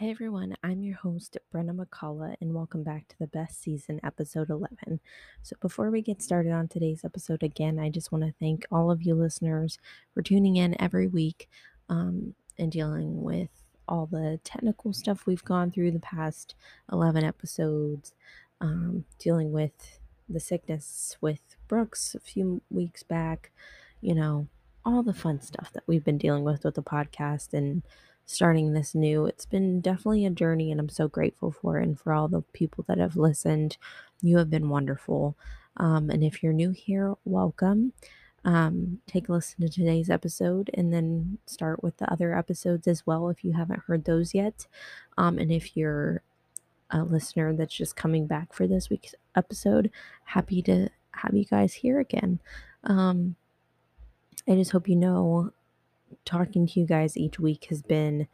Hey everyone, I'm your host, Brenna McCullough, and welcome back to the best season, episode 11. So, before we get started on today's episode, again, I just want to thank all of you listeners for tuning in every week um, and dealing with all the technical stuff we've gone through the past 11 episodes, um, dealing with the sickness with Brooks a few weeks back, you know, all the fun stuff that we've been dealing with with the podcast and starting this new. It's been definitely a journey, and I'm so grateful for it. And for all the people that have listened, you have been wonderful. Um, and if you're new here, welcome. Um, take a listen to today's episode and then start with the other episodes as well if you haven't heard those yet. Um, and if you're a listener that's just coming back for this week's episode, happy to have you guys here again. Um, I just hope you know talking to you guys each week has been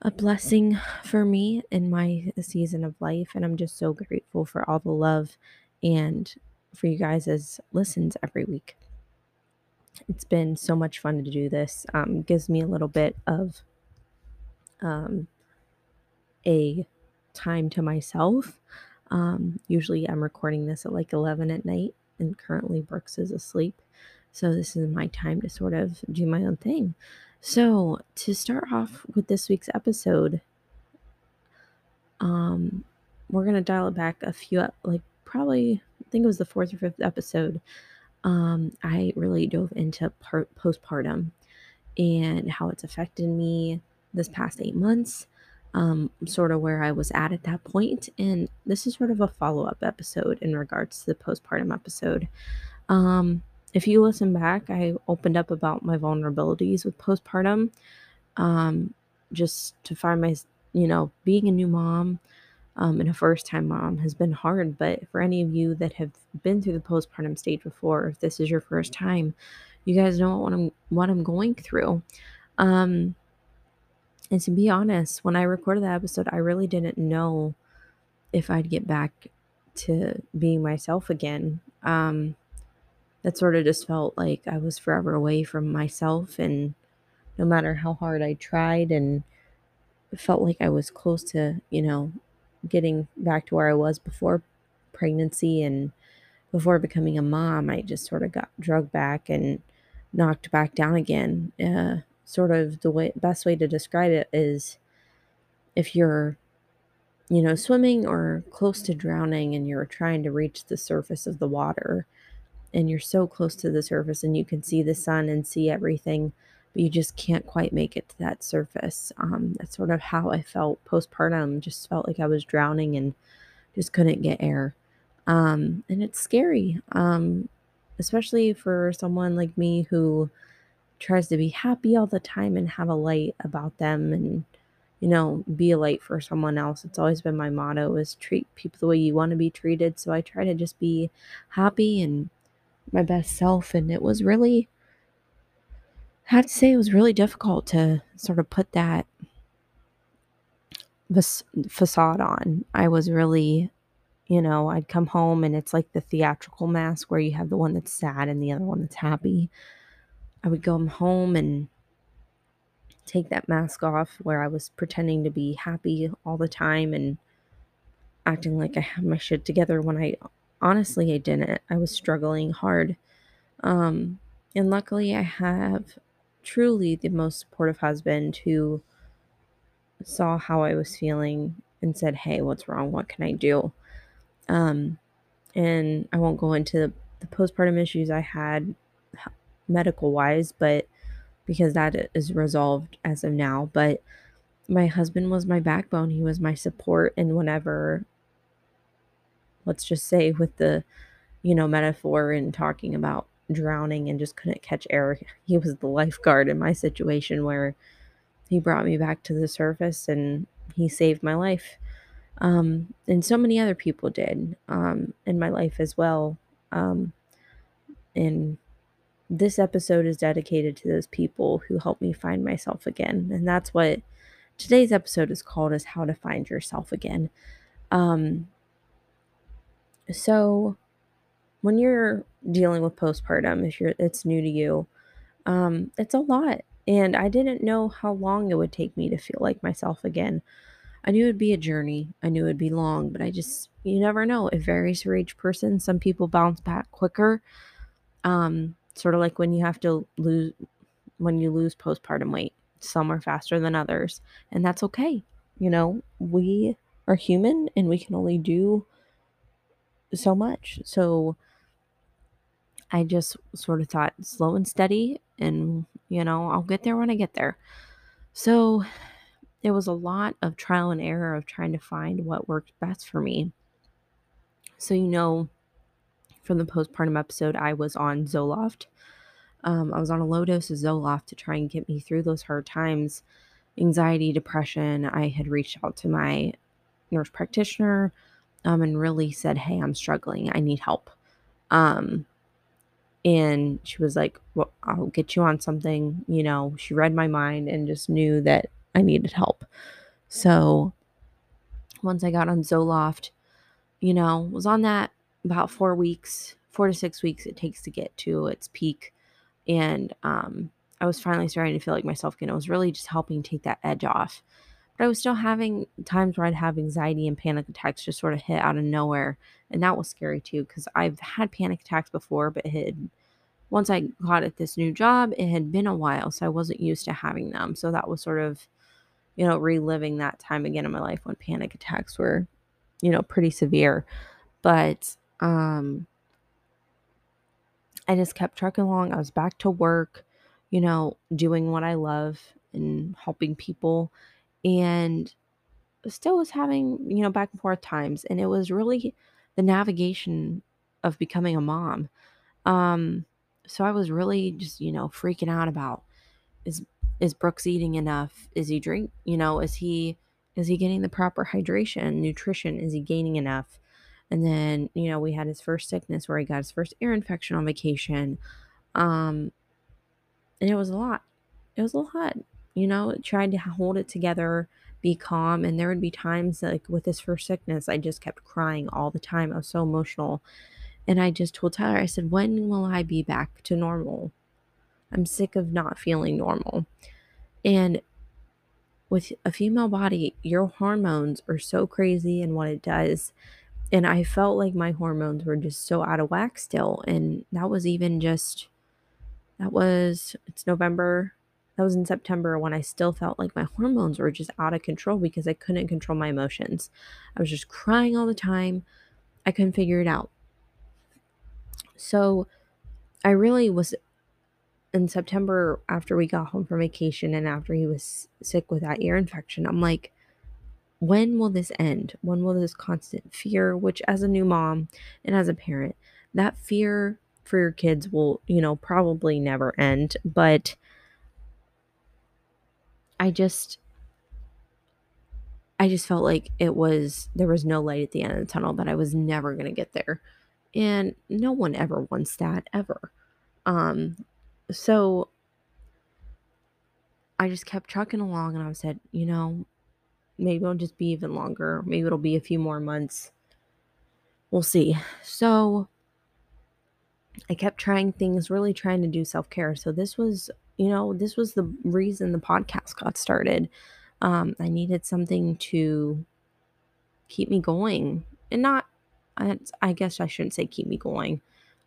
a blessing for me in my season of life. And I'm just so grateful for all the love and for you guys as listens every week. It's been so much fun to do this. Um, gives me a little bit of um, a time to myself. Um, usually I'm recording this at like 11 at night, and currently Brooks is asleep. So this is my time to sort of do my own thing. So to start off with this week's episode, um, we're gonna dial it back a few, like probably I think it was the fourth or fifth episode. Um, I really dove into part postpartum and how it's affected me this past eight months. Um, sort of where I was at at that point, and this is sort of a follow up episode in regards to the postpartum episode. Um, if you listen back, I opened up about my vulnerabilities with postpartum. Um, just to find my, you know, being a new mom um, and a first time mom has been hard. But for any of you that have been through the postpartum stage before, if this is your first time, you guys know what I'm what I'm going through. Um, and to be honest, when I recorded that episode, I really didn't know if I'd get back to being myself again. Um, that sort of just felt like I was forever away from myself. And no matter how hard I tried, and felt like I was close to, you know, getting back to where I was before pregnancy and before becoming a mom, I just sort of got drugged back and knocked back down again. Uh, sort of the way best way to describe it is if you're you know swimming or close to drowning and you're trying to reach the surface of the water and you're so close to the surface and you can see the sun and see everything, but you just can't quite make it to that surface. Um, that's sort of how I felt postpartum. Just felt like I was drowning and just couldn't get air. Um, and it's scary, um, especially for someone like me who tries to be happy all the time and have a light about them and you know be a light for someone else it's always been my motto is treat people the way you want to be treated so i try to just be happy and my best self. And it was really, I have to say, it was really difficult to sort of put that facade on. I was really, you know, I'd come home and it's like the theatrical mask where you have the one that's sad and the other one that's happy. I would go home and take that mask off where I was pretending to be happy all the time and acting like I had my shit together when I honestly I didn't. I was struggling hard. Um, and luckily, I have truly the most supportive husband who saw how I was feeling and said, Hey, what's wrong? What can I do? Um, and I won't go into the, the postpartum issues I had medical wise, but because that is resolved as of now. But my husband was my backbone, he was my support. And whenever, let's just say, with the you know, metaphor and talking about drowning and just couldn't catch air. He was the lifeguard in my situation where he brought me back to the surface and he saved my life. Um, and so many other people did um, in my life as well. Um, and this episode is dedicated to those people who helped me find myself again. And that's what today's episode is called is how to find yourself again. Um, so when you're dealing with postpartum, if you're it's new to you, um, it's a lot. And I didn't know how long it would take me to feel like myself again. I knew it'd be a journey. I knew it'd be long, but I just, you never know. It varies for each person. Some people bounce back quicker. Um, sort of like when you have to lose, when you lose postpartum weight. Some are faster than others, and that's okay. You know, we are human and we can only do so much. So I just sort of thought slow and steady, and you know, I'll get there when I get there. So there was a lot of trial and error of trying to find what worked best for me. So, you know, from the postpartum episode, I was on Zoloft. Um, I was on a low dose of Zoloft to try and get me through those hard times anxiety, depression. I had reached out to my nurse practitioner um, and really said, Hey, I'm struggling. I need help. Um, and she was like, Well, I'll get you on something. You know, she read my mind and just knew that I needed help. So once I got on Zoloft, you know, was on that about four weeks, four to six weeks it takes to get to its peak. And um, I was finally starting to feel like myself again. It was really just helping take that edge off. But I was still having times where I'd have anxiety and panic attacks just sort of hit out of nowhere. And that was scary too, because I've had panic attacks before, but it had once I got at this new job, it had been a while, so I wasn't used to having them. So that was sort of, you know, reliving that time again in my life when panic attacks were, you know, pretty severe. But um I just kept trucking along. I was back to work, you know, doing what I love and helping people and still was having, you know, back and forth times and it was really the navigation of becoming a mom. Um so I was really just, you know, freaking out about is is Brooks eating enough? Is he drink, you know, is he is he getting the proper hydration, nutrition? Is he gaining enough? And then, you know, we had his first sickness where he got his first ear infection on vacation. Um and it was a lot. It was a lot. You know, tried to hold it together, be calm, and there would be times like with this first sickness, I just kept crying all the time. I was so emotional. And I just told Tyler, I said, When will I be back to normal? I'm sick of not feeling normal. And with a female body, your hormones are so crazy and what it does. And I felt like my hormones were just so out of whack still. And that was even just, that was, it's November. That was in September when I still felt like my hormones were just out of control because I couldn't control my emotions. I was just crying all the time. I couldn't figure it out. So I really was in September after we got home from vacation and after he was sick with that ear infection. I'm like, when will this end? When will this constant fear, which as a new mom and as a parent, that fear for your kids will, you know, probably never end. But I just, I just felt like it was, there was no light at the end of the tunnel, that I was never going to get there. And no one ever wants that, ever. Um, so I just kept trucking along and I said, you know, maybe it'll just be even longer. Maybe it'll be a few more months. We'll see. So I kept trying things, really trying to do self care. So this was, you know, this was the reason the podcast got started. Um, I needed something to keep me going and not, I, I guess I shouldn't say keep me going.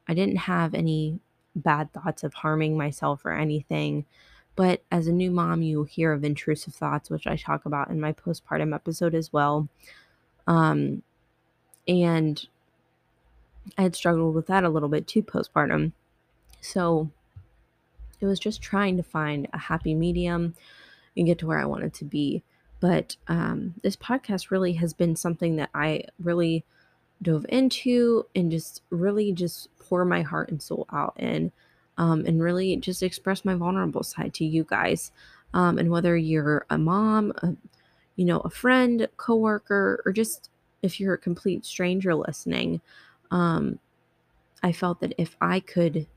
I didn't have any bad thoughts of harming myself or anything. But as a new mom, you hear of intrusive thoughts, which I talk about in my postpartum episode as well. Um, and I had struggled with that a little bit too postpartum. So it was just trying to find a happy medium and get to where I wanted to be. But um, this podcast really has been something that I really dove into and just really just pour my heart and soul out in um, and really just express my vulnerable side to you guys. Um, and whether you're a mom, a, you know, a friend, coworker, or just if you're a complete stranger listening, um, I felt that if I could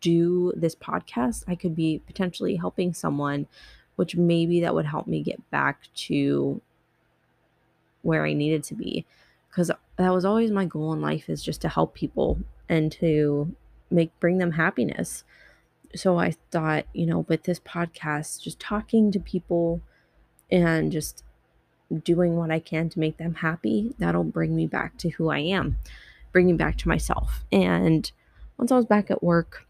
do this podcast, I could be potentially helping someone, which maybe that would help me get back to where I needed to be. Because that was always my goal in life is just to help people and to make bring them happiness. so I thought, you know, with this podcast, just talking to people and just doing what I can to make them happy, that'll bring me back to who I am, bring me back to myself. And once I was back at work,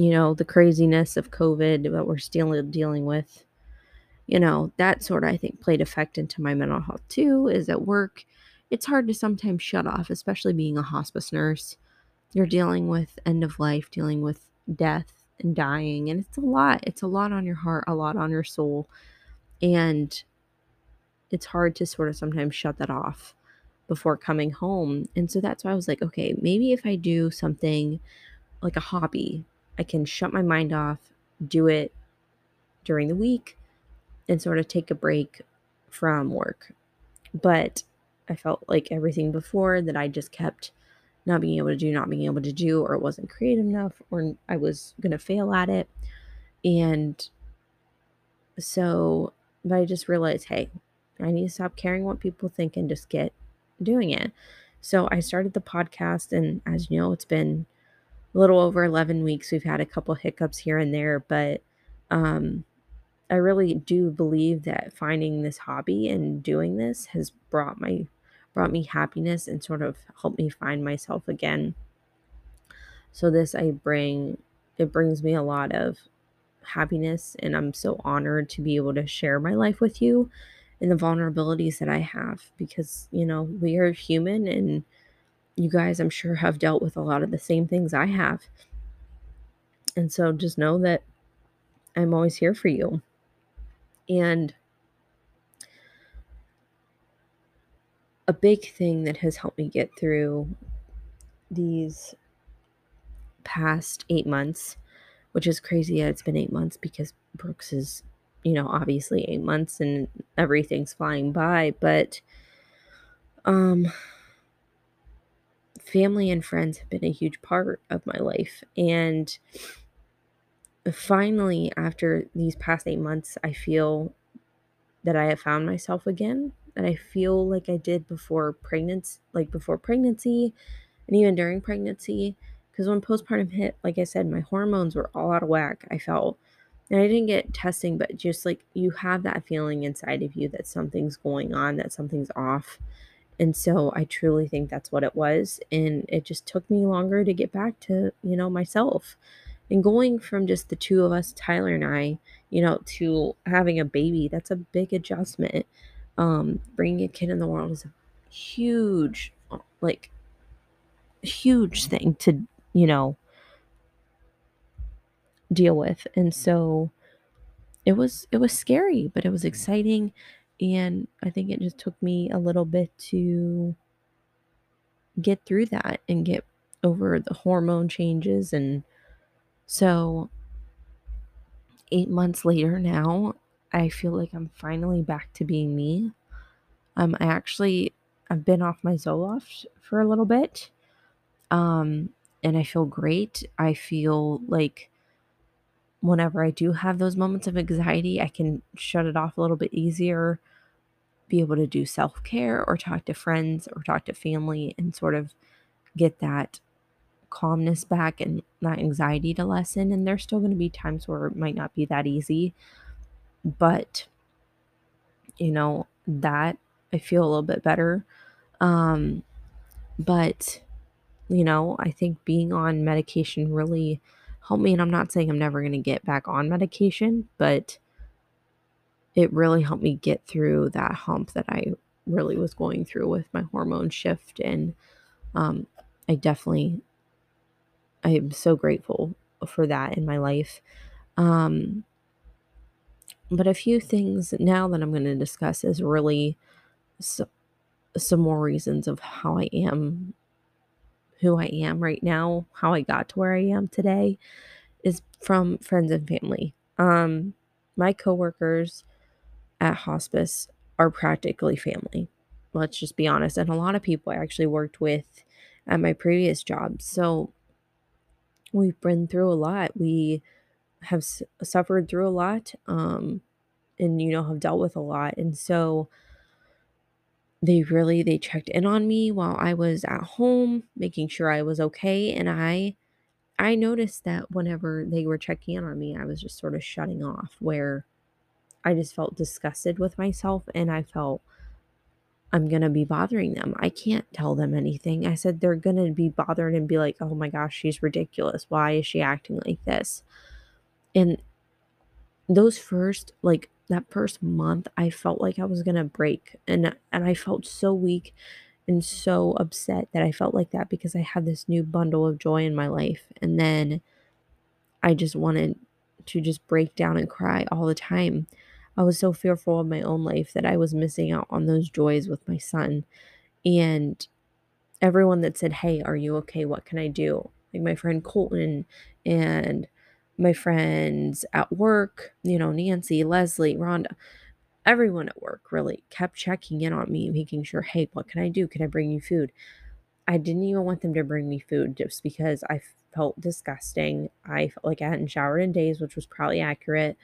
you know, the craziness of COVID that we're still dealing with, you know, that sort of I think played effect into my mental health too. Is at work, it's hard to sometimes shut off, especially being a hospice nurse. You're dealing with end of life, dealing with death and dying, and it's a lot. It's a lot on your heart, a lot on your soul. And it's hard to sort of sometimes shut that off before coming home. And so that's why I was like, okay, maybe if I do something like a hobby, I can shut my mind off, do it during the week, and sort of take a break from work. But I felt like everything before that I just kept not being able to do, not being able to do, or it wasn't creative enough, or I was going to fail at it. And so, but I just realized, hey, I need to stop caring what people think and just get doing it. So I started the podcast, and as you know, it's been a little over 11 weeks. We've had a couple hiccups here and there, but um, I really do believe that finding this hobby and doing this has brought my brought me happiness and sort of helped me find myself again. So this I bring it brings me a lot of happiness and I'm so honored to be able to share my life with you and the vulnerabilities that I have because, you know, we are human and you guys, I'm sure, have dealt with a lot of the same things I have. And so just know that I'm always here for you. And a big thing that has helped me get through these past eight months, which is crazy. Yeah, it's been eight months because Brooks is, you know, obviously eight months and everything's flying by, but um family and friends have been a huge part of my life. And finally, after these past eight months, I feel that I have found myself again. That I feel like I did before pregnancy, like before pregnancy and even during pregnancy. Because when postpartum hit, like I said, my hormones were all out of whack. I felt, and I didn't get testing, but just like you have that feeling inside of you that something's going on, that something's off. And so I truly think that's what it was. And it just took me longer to get back to, you know, myself. And going from just the two of us, Tyler and I, you know, to having a baby, that's a big adjustment. Um, bringing a kid in the world is a huge, like, huge thing to, you know, deal with. And so it was it was scary, but it was exciting and I think it just took me a little bit to get through that and get over the hormone changes. And so, eight months later now, I feel like I'm finally back to being me. Um, I actually I've been off my Zoloft for a little bit, um, and I feel great. I feel like whenever I do have those moments of anxiety, I can shut it off a little bit easier be able to do self care or talk to friends or talk to family and sort of get that calmness back and that anxiety to lessen. And there's still going to be times where it might not be that easy, but you know, that I feel a little bit better. Um, but you know, I think being on medication really helped me. And I'm not saying I'm never going to get back on medication, but it really helped me get through that hump that I really was going through with my hormone shift. And um, I definitely, I am so grateful for that in my life. Um, but a few things now that I'm going to discuss is really so, some more reasons of how I am who I am right now, how I got to where I am today is from friends and family. Um, my coworkers at hospice are practically family. Let's just be honest. And a lot of people I actually worked with at my previous job. So we've been through a lot. We have suffered through a lot um, and, you know, have dealt with a lot. And so they really they checked in on me while I was at home, making sure I was okay. And I I noticed that whenever they were checking in on me, I was just sort of shutting off, where I just felt disgusted with myself and I felt I'm going to be bothering them. I can't tell them anything. I said they're going to be bothered and be like, oh my gosh, she's ridiculous. Why is she acting like this? And those first, like that first month, I felt like I was going to break and, and I felt so weak and so upset that I felt like that because I had this new bundle of joy in my life. And then I just wanted to just break down and cry all the time. I was so fearful of my own life that I was missing out on those joys with my son. And everyone that said, Hey, are you okay? What can I do? Like my friend Colton and my friends at work, you know, Nancy, Leslie, Rhonda, everyone at work really kept checking in on me, making sure, Hey, what can I do? Can I bring you food? I didn't even want them to bring me food just because I felt disgusting. I felt like I hadn't showered in days, which was probably accurate.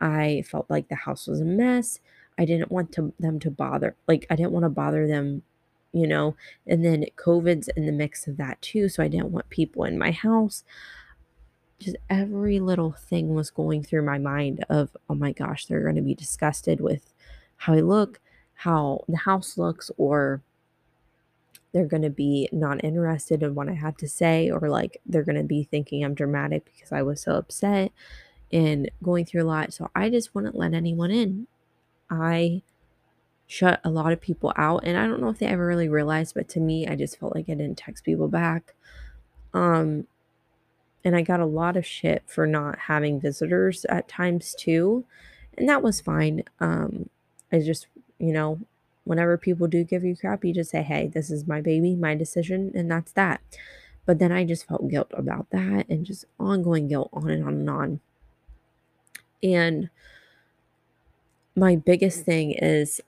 I felt like the house was a mess. I didn't want to, them to bother, like, I didn't want to bother them, you know. And then COVID's in the mix of that too. So I didn't want people in my house. Just every little thing was going through my mind of, oh my gosh, they're going to be disgusted with how I look, how the house looks, or they're going to be not interested in what I have to say, or like they're going to be thinking I'm dramatic because I was so upset and going through a lot. So I just wouldn't let anyone in. I shut a lot of people out, and I don't know if they ever really realized, but to me, I just felt like I didn't text people back. Um, and I got a lot of shit for not having visitors at times too, and that was fine. Um, I just, you know, whenever people do give you crap, you just say, hey, this is my baby, my decision, and that's that. But then I just felt guilt about that and just ongoing guilt on and on and on. And my biggest thing is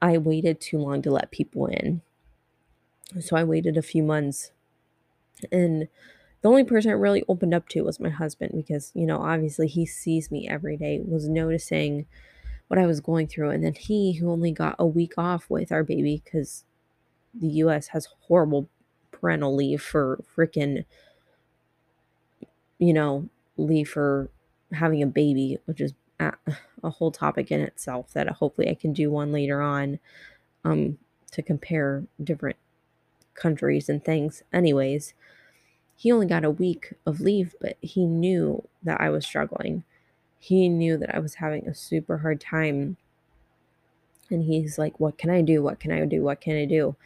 I waited too long to let people in. So I waited a few months. And the only person I really opened up to was my husband because, you know, obviously he sees me every day, was noticing what I was going through. And then he, who only got a week off with our baby because the US has horrible parental leave for freaking, you know, leave for having a baby, which is a, a whole topic in itself that hopefully I can do one later on um, to compare different countries and things. Anyways, he only got a week of leave, but he knew that I was struggling. He knew that I was having a super hard time. And he's like, What can I do? What can I do? What can I do?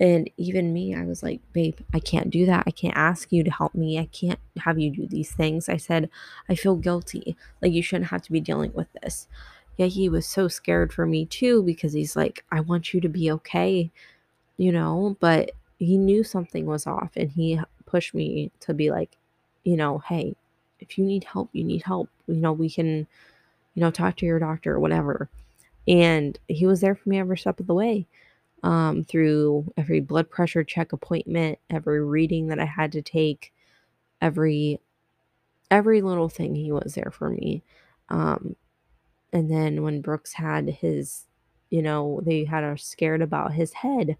And even me, I was like, babe, I can't do that. I can't ask you to help me. I can't have you do these things. I said, I feel guilty. Like, you shouldn't have to be dealing with this. Yeah, he was so scared for me too because he's like, I want you to be okay, you know, but he knew something was off and he pushed me to be like, you know, hey, if you need help, you need help. You know, we can, you know, talk to your doctor or whatever. And he was there for me every step of the way um, through every blood pressure check appointment, every reading that I had to take, every every little thing he was there for me. Um, and then when Brooks had his, you know, they had us scared about his head.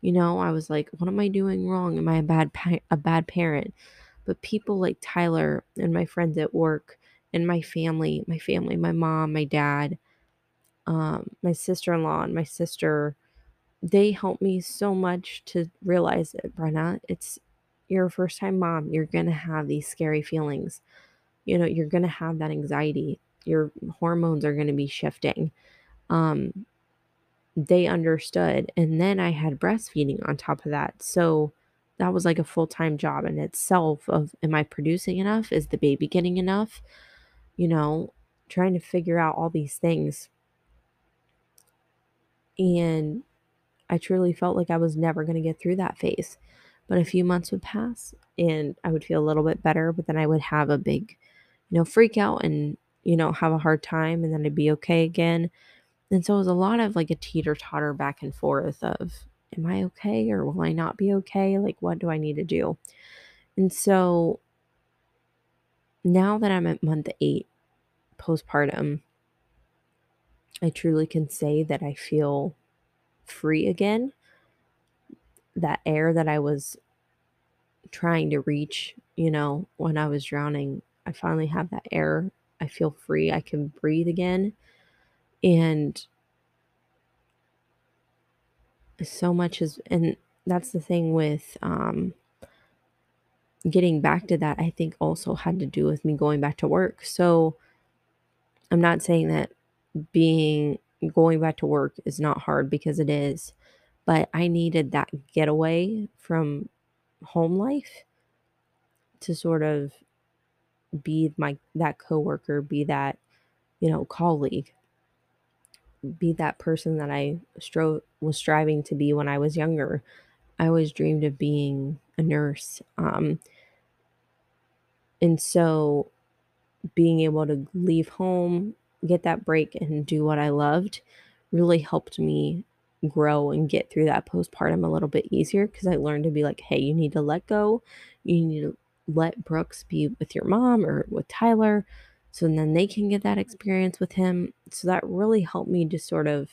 You know, I was like, what am I doing wrong? Am I a bad pa- a bad parent? But people like Tyler and my friends at work and my family, my family, my mom, my dad, um, my sister-in-law and my sister, they helped me so much to realize it, Brenna. It's your first time mom. You're going to have these scary feelings. You know, you're going to have that anxiety. Your hormones are going to be shifting. Um, they understood. And then I had breastfeeding on top of that. So that was like a full time job in itself of am I producing enough? Is the baby getting enough? You know, trying to figure out all these things. And I truly felt like I was never going to get through that phase. But a few months would pass and I would feel a little bit better, but then I would have a big, you know, freak out and, you know, have a hard time and then I'd be okay again. And so it was a lot of like a teeter totter back and forth of, am I okay or will I not be okay? Like, what do I need to do? And so now that I'm at month eight postpartum, I truly can say that I feel free again. That air that I was trying to reach, you know, when I was drowning. I finally have that air. I feel free. I can breathe again. And so much is, and that's the thing with um, getting back to that, I think also had to do with me going back to work. So I'm not saying that being going back to work is not hard because it is, but I needed that getaway from home life to sort of be my that coworker, be that, you know, colleague, be that person that I strove was striving to be when I was younger. I always dreamed of being a nurse. Um, and so being able to leave home, get that break, and do what I loved really helped me grow and get through that postpartum a little bit easier because I learned to be like, hey, you need to let go. You need to let Brooks be with your mom or with Tyler. So then they can get that experience with him. So that really helped me to sort of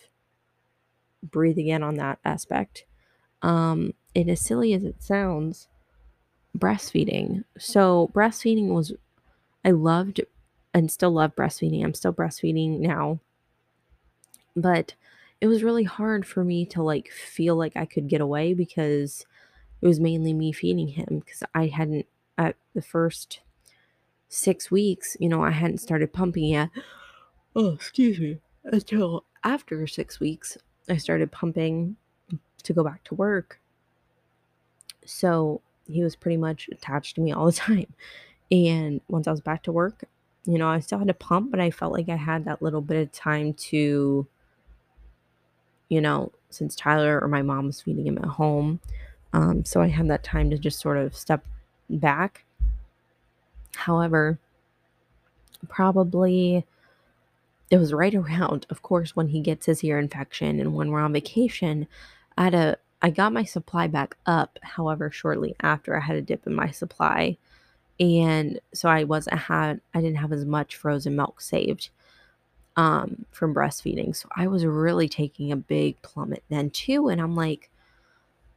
breathe again on that aspect. Um, and as silly as it sounds, breastfeeding. So breastfeeding was I loved and still love breastfeeding. I'm still breastfeeding now. But it was really hard for me to like feel like I could get away because it was mainly me feeding him because I hadn't at the first six weeks, you know, I hadn't started pumping yet. Oh, excuse me. Until after six weeks, I started pumping to go back to work. So he was pretty much attached to me all the time. And once I was back to work, you know, I still had to pump, but I felt like I had that little bit of time to, you know, since Tyler or my mom was feeding him at home. Um, so I had that time to just sort of step back. However, probably it was right around, of course, when he gets his ear infection and when we're on vacation. I had a I got my supply back up. However, shortly after, I had a dip in my supply, and so I wasn't had I didn't have as much frozen milk saved um, from breastfeeding. So I was really taking a big plummet then too, and I'm like,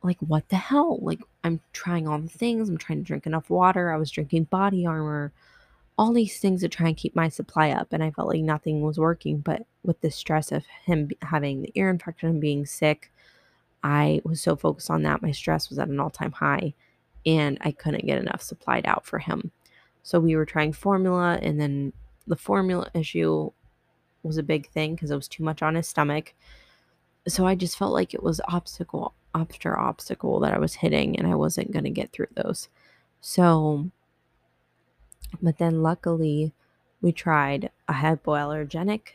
like what the hell? Like I'm trying all the things. I'm trying to drink enough water. I was drinking BodyArmor all these things to try and keep my supply up and i felt like nothing was working but with the stress of him having the ear infection and being sick i was so focused on that my stress was at an all-time high and i couldn't get enough supplied out for him. So we were trying formula and then the formula issue was a big thing because it was too much on his stomach. So i just felt like it was obstacle after obstacle that i was hitting and i wasn't going to get through those. So but then luckily, we tried a hypoallergenic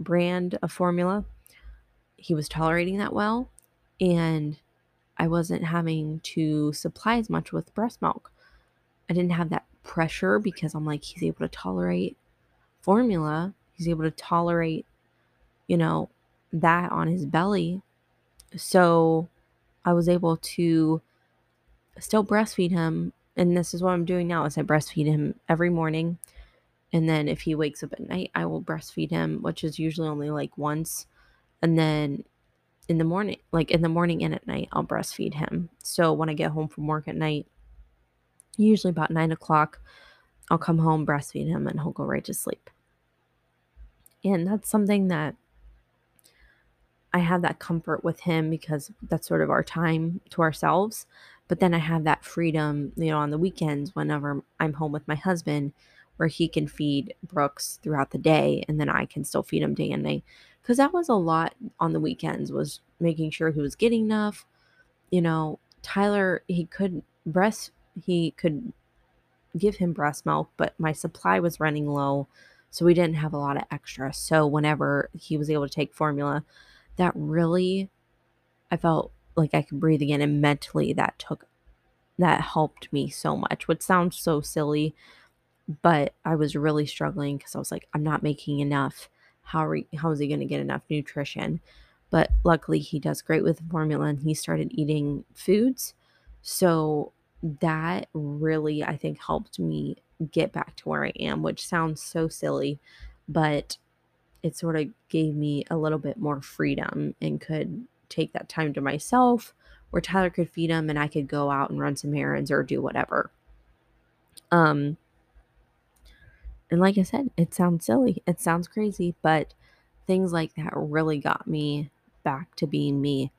brand of formula. He was tolerating that well, and I wasn't having to supply as much with breast milk. I didn't have that pressure because I'm like, he's able to tolerate formula, he's able to tolerate, you know, that on his belly. So I was able to still breastfeed him and this is what I'm doing now is I breastfeed him every morning. And then if he wakes up at night, I will breastfeed him, which is usually only like once. And then in the morning, like in the morning and at night, I'll breastfeed him. So when I get home from work at night, usually about nine o'clock, I'll come home, breastfeed him, and he'll go right to sleep. And that's something that I have that comfort with him because that's sort of our time to ourselves. But then I have that freedom, you know, on the weekends whenever I'm home with my husband where he can feed Brooks throughout the day and then I can still feed him day and night. Cause that was a lot on the weekends was making sure he was getting enough. You know, Tyler, he could breast he could give him breast milk, but my supply was running low. So we didn't have a lot of extra. So whenever he was able to take formula, that really I felt like I could breathe again and mentally that took that helped me so much, which sounds so silly, but I was really struggling because I was like, I'm not making enough. How are, how is he going to get enough nutrition? But luckily, he does great with formula and he started eating foods. So that really, I think, helped me get back to where I am, which sounds so silly, but it sort of gave me a little bit more freedom and could take that time to myself where Tyler could feed him and I could go out and run some errands or do whatever. Um and like I said, it sounds silly. It sounds crazy, but things like that really got me back to being me.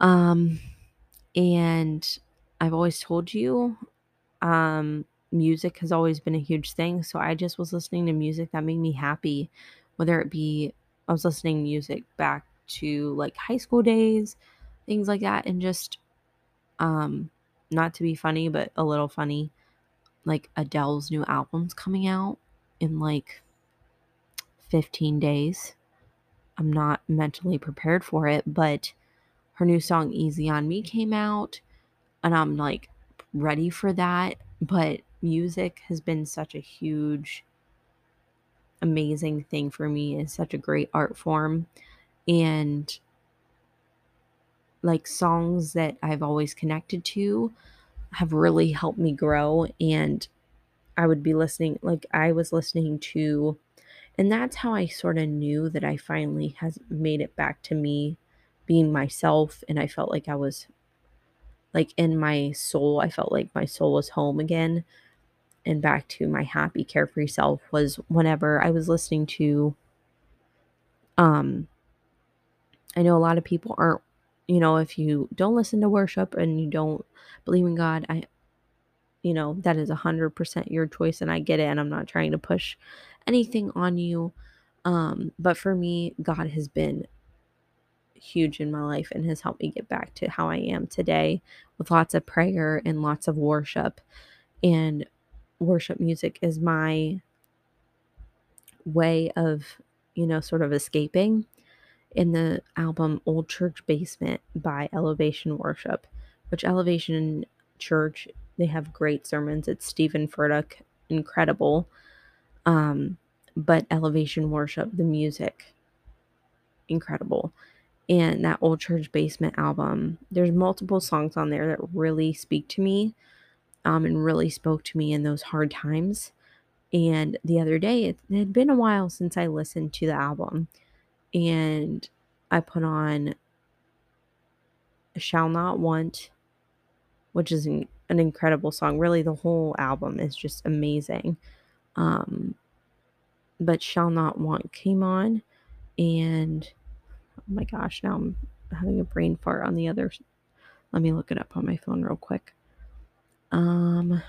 Um and I've always told you um music has always been a huge thing, so I just was listening to music that made me happy, whether it be I was listening music back to like high school days, things like that and just um not to be funny but a little funny like Adele's new album's coming out in like 15 days. I'm not mentally prepared for it, but her new song Easy on Me came out and I'm like ready for that, but music has been such a huge amazing thing for me. It's such a great art form and like songs that I've always connected to have really helped me grow and I would be listening like I was listening to and that's how I sort of knew that I finally has made it back to me being myself and I felt like I was like in my soul I felt like my soul was home again and back to my happy carefree self was whenever I was listening to um I know a lot of people aren't you know if you don't listen to worship and you don't believe in God I you know that is 100% your choice and I get it and I'm not trying to push anything on you. Um but for me God has been huge in my life and has helped me get back to how I am today with lots of prayer and lots of worship. And worship music is my way of you know sort of escaping in the album Old Church Basement by Elevation Worship, which Elevation Church, they have great sermons. It's Steven Furtick, incredible. Um, but Elevation Worship, the music, incredible. And that Old Church Basement album, there's multiple songs on there that really speak to me um, and really spoke to me in those hard times. And the other day, it, it had been a while since I listened to the album and I put on Shall Not Want, which is an, an, incredible song. Really, the whole album is just amazing. Um, but Shall Not Want came on, and oh my gosh, now I'm having a brain fart on the other. Let me look it up on my phone real quick. Um,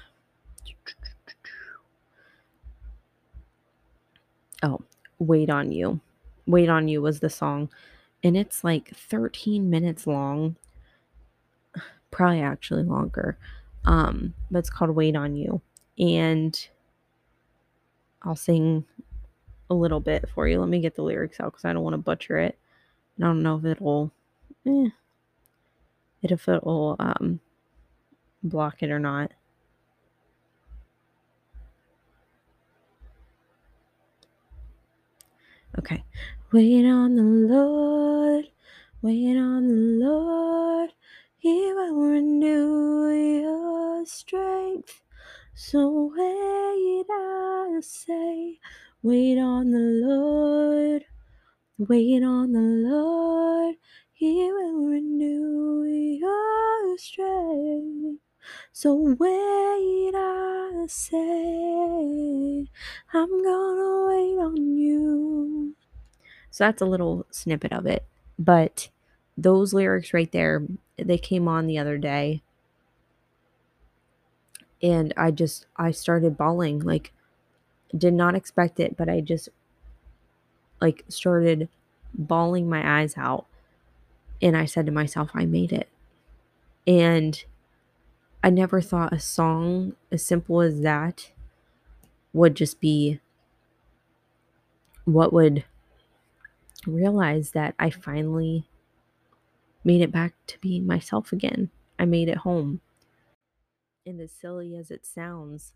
oh, Wait on You. Wait on You was the song. And it's like 13 minutes long. Probably actually longer. Um, but it's called Wait on You. And I'll sing a little bit for you. Let me get the lyrics out because I don't want to butcher it. And I don't know if it'll eh, if it'll um block it or not. Okay. Wait on the Lord, wait on the Lord. He will renew your strength. So wait, I say, wait on the Lord, wait on the Lord. He will renew your strength. So wait, I say, I'm gonna wait on you. So that's a little snippet of it. But those lyrics right there, they came on the other day. And I just, I started bawling. Like, did not expect it, but I just, like, started bawling my eyes out. And I said to myself, I made it. And I never thought a song as simple as that would just be what would realize that I finally made it back to being myself again. I made it home. And as silly as it sounds,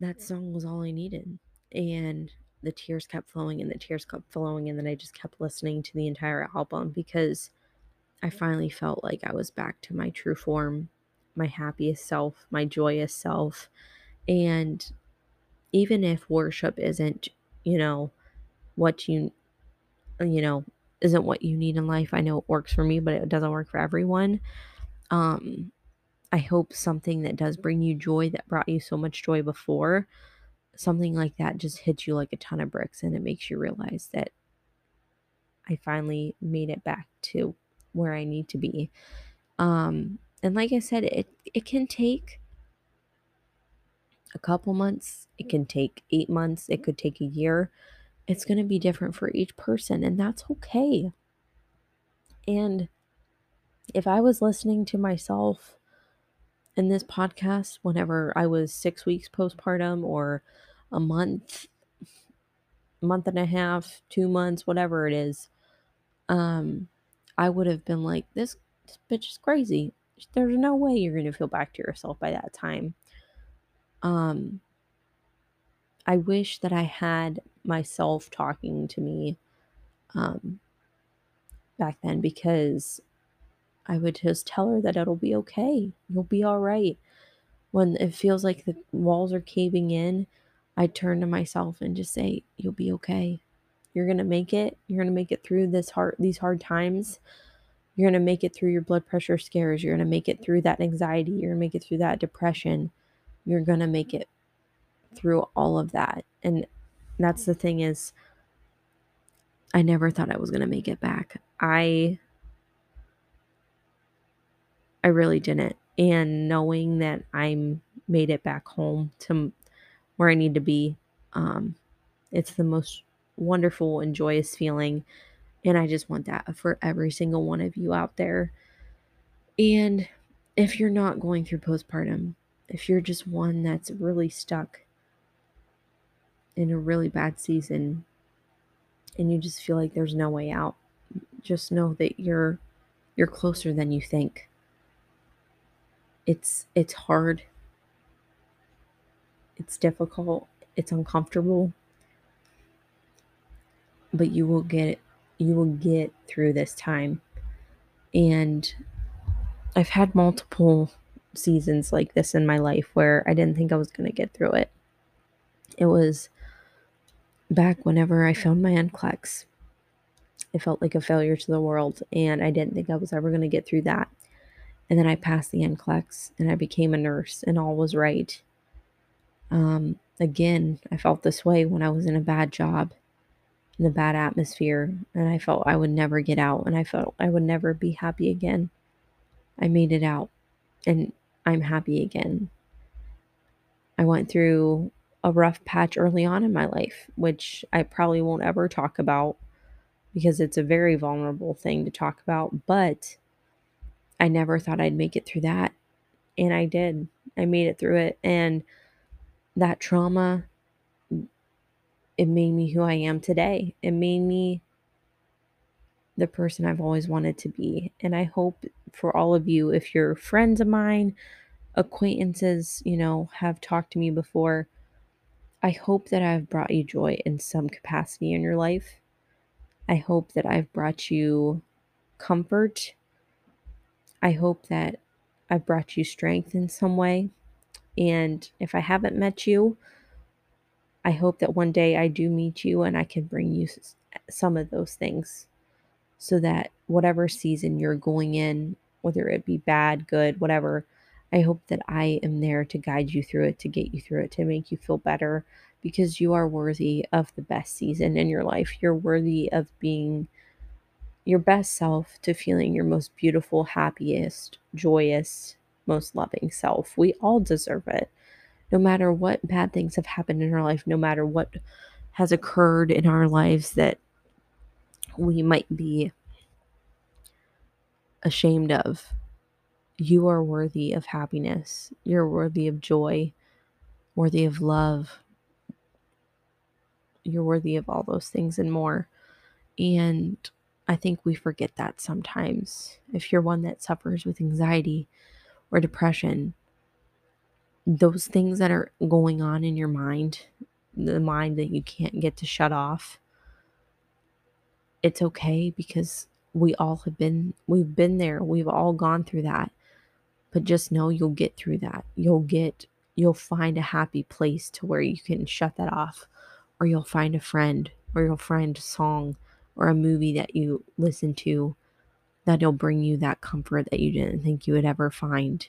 that song was all I needed. And the tears kept flowing and the tears kept flowing. And then I just kept listening to the entire album because I finally felt like I was back to my true form my happiest self, my joyous self. And even if worship isn't, you know, what you, you know, isn't what you need in life. I know it works for me, but it doesn't work for everyone. Um, I hope something that does bring you joy that brought you so much joy before, something like that just hits you like a ton of bricks and it makes you realize that I finally made it back to where I need to be. Um, and like I said, it it can take a couple months, it can take 8 months, it could take a year. It's going to be different for each person and that's okay. And if I was listening to myself in this podcast whenever I was 6 weeks postpartum or a month month and a half, 2 months, whatever it is, um I would have been like this, this bitch is crazy. There's no way you're going to feel back to yourself by that time. Um I wish that I had myself talking to me um back then because I would just tell her that it'll be okay. You'll be all right. When it feels like the walls are caving in, I turn to myself and just say, "You'll be okay. You're going to make it. You're going to make it through this hard these hard times. You're going to make it through your blood pressure scares. You're going to make it through that anxiety. You're going to make it through that depression. You're going to make it through all of that." And that's the thing is I never thought I was going to make it back. I I really didn't. And knowing that I'm made it back home to where I need to be, um, it's the most wonderful and joyous feeling. And I just want that for every single one of you out there. And if you're not going through postpartum, if you're just one that's really stuck in a really bad season and you just feel like there's no way out, just know that you're you're closer than you think. It's it's hard. It's difficult. It's uncomfortable. But you will get you will get through this time. And I've had multiple seasons like this in my life where I didn't think I was going to get through it. It was back whenever I found my NCLEX. It felt like a failure to the world, and I didn't think I was ever going to get through that. And then I passed the NCLEX and I became a nurse, and all was right. Um, again, I felt this way when I was in a bad job, in a bad atmosphere, and I felt I would never get out, and I felt I would never be happy again. I made it out, and I'm happy again. I went through a rough patch early on in my life, which I probably won't ever talk about because it's a very vulnerable thing to talk about, but I never thought I'd make it through that. And I did. I made it through it. And that trauma, it made me who I am today. It made me the person I've always wanted to be. And I hope for all of you, if you're friends of mine, acquaintances, you know, have talked to me before, I hope that I've brought you joy in some capacity in your life. I hope that I've brought you comfort. I hope that I've brought you strength in some way. And if I haven't met you, I hope that one day I do meet you and I can bring you some of those things so that whatever season you're going in, whether it be bad, good, whatever, I hope that I am there to guide you through it, to get you through it, to make you feel better, because you are worthy of the best season in your life. You're worthy of being your best self, to feeling your most beautiful, happiest, joyous, most loving self. We all deserve it. No matter what bad things have happened in our life, no matter what has occurred in our lives that we might be ashamed of, you are worthy of happiness. You're worthy of joy, worthy of love, you're worthy of all those things and more. And I think we forget that sometimes. If you're one that suffers with anxiety or depression, those things that are going on in your mind, the mind that you can't get to shut off, it's okay because we all have been we've been there. We've all gone through that. But just know you'll get through that. You'll get you'll find a happy place to where you can shut that off or you'll find a friend, or you'll find a song, or a movie that you listen to that'll bring you that comfort that you didn't think you would ever find.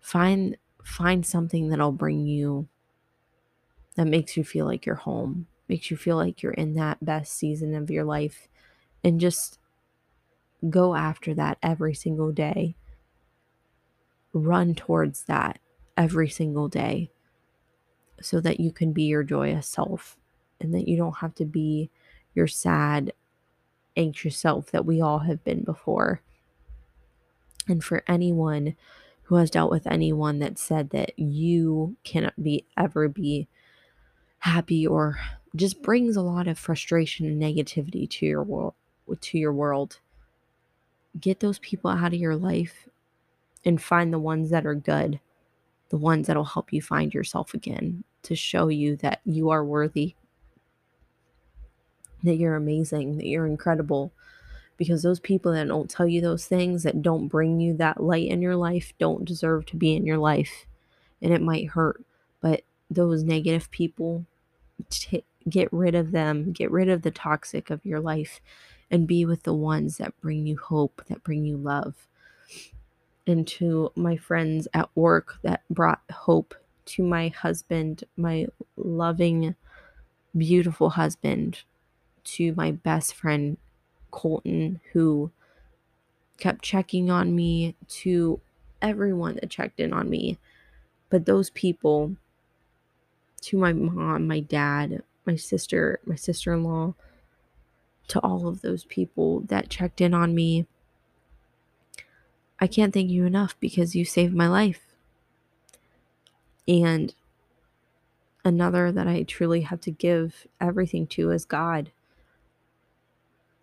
Find find something that'll bring you that makes you feel like you're home, makes you feel like you're in that best season of your life and just go after that every single day. Run towards that every single day so that you can be your joyous self and that you don't have to be your sad, anxious self that we all have been before. And for anyone who has dealt with anyone that said that you cannot be ever be happy or just brings a lot of frustration and negativity to your world to your world get those people out of your life and find the ones that are good the ones that'll help you find yourself again to show you that you are worthy. That you're amazing that you're incredible because those people that don't tell you those things that don't bring you that light in your life don't deserve to be in your life and it might hurt. But those negative people t- get rid of them get rid of the toxic of your life and be with the ones that bring you hope that bring you love and to my friends at work that brought hope to my husband my loving beautiful husband to my best friend Colton, who kept checking on me, to everyone that checked in on me. But those people, to my mom, my dad, my sister, my sister in law, to all of those people that checked in on me, I can't thank you enough because you saved my life. And another that I truly have to give everything to is God.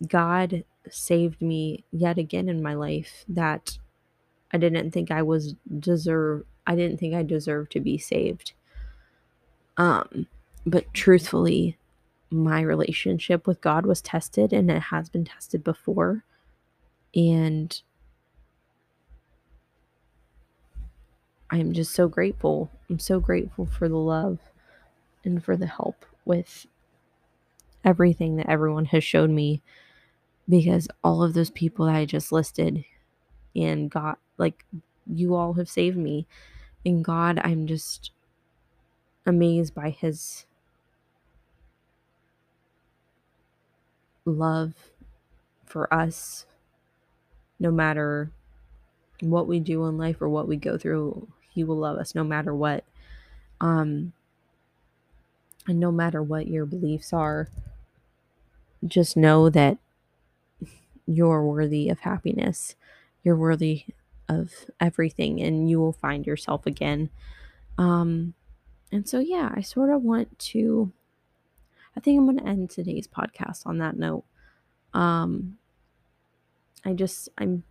God saved me yet again in my life that I didn't think I was deserve I didn't think I deserved to be saved. Um but truthfully my relationship with God was tested and it has been tested before and I'm just so grateful. I'm so grateful for the love and for the help with everything that everyone has showed me because all of those people that I just listed and God, like, you all have saved me. And God, I'm just amazed by His love for us, no matter what we do in life or what we go through. He will love us no matter what. Um, and no matter what your beliefs are, just know that you're worthy of happiness. You're worthy of everything and you will find yourself again. Um and so yeah, I sort of want to I think I'm going to end today's podcast on that note. Um I just I'm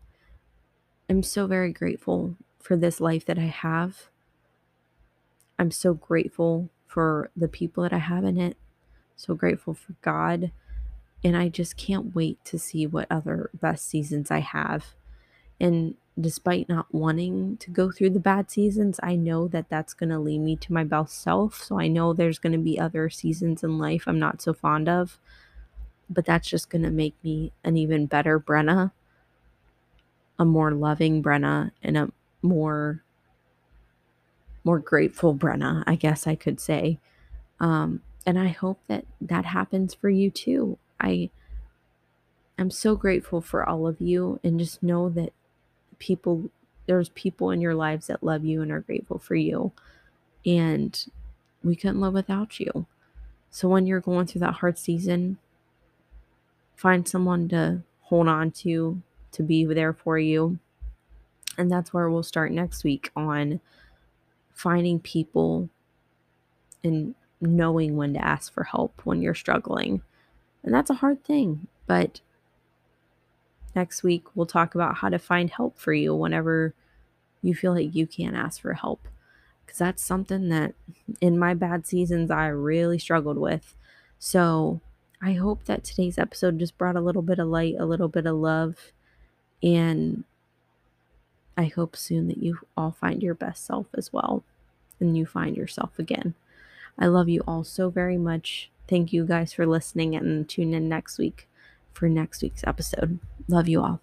I'm so very grateful for this life that I have. I'm so grateful for the people that I have in it. So grateful for God and I just can't wait to see what other best seasons I have. And despite not wanting to go through the bad seasons, I know that that's going to lead me to my best self. So I know there's going to be other seasons in life I'm not so fond of, but that's just going to make me an even better Brenna, a more loving Brenna, and a more more grateful Brenna, I guess I could say. Um, and I hope that that happens for you too. I I'm so grateful for all of you and just know that people there's people in your lives that love you and are grateful for you. And we couldn't live without you. So when you're going through that hard season, find someone to hold on to, to be there for you. And that's where we'll start next week on finding people and knowing when to ask for help when you're struggling. And that's a hard thing. But next week, we'll talk about how to find help for you whenever you feel like you can't ask for help. Because that's something that in my bad seasons I really struggled with. So I hope that today's episode just brought a little bit of light, a little bit of love. And I hope soon that you all find your best self as well and you find yourself again. I love you all so very much. Thank you guys for listening and tune in next week. for next week's episode. Love you all.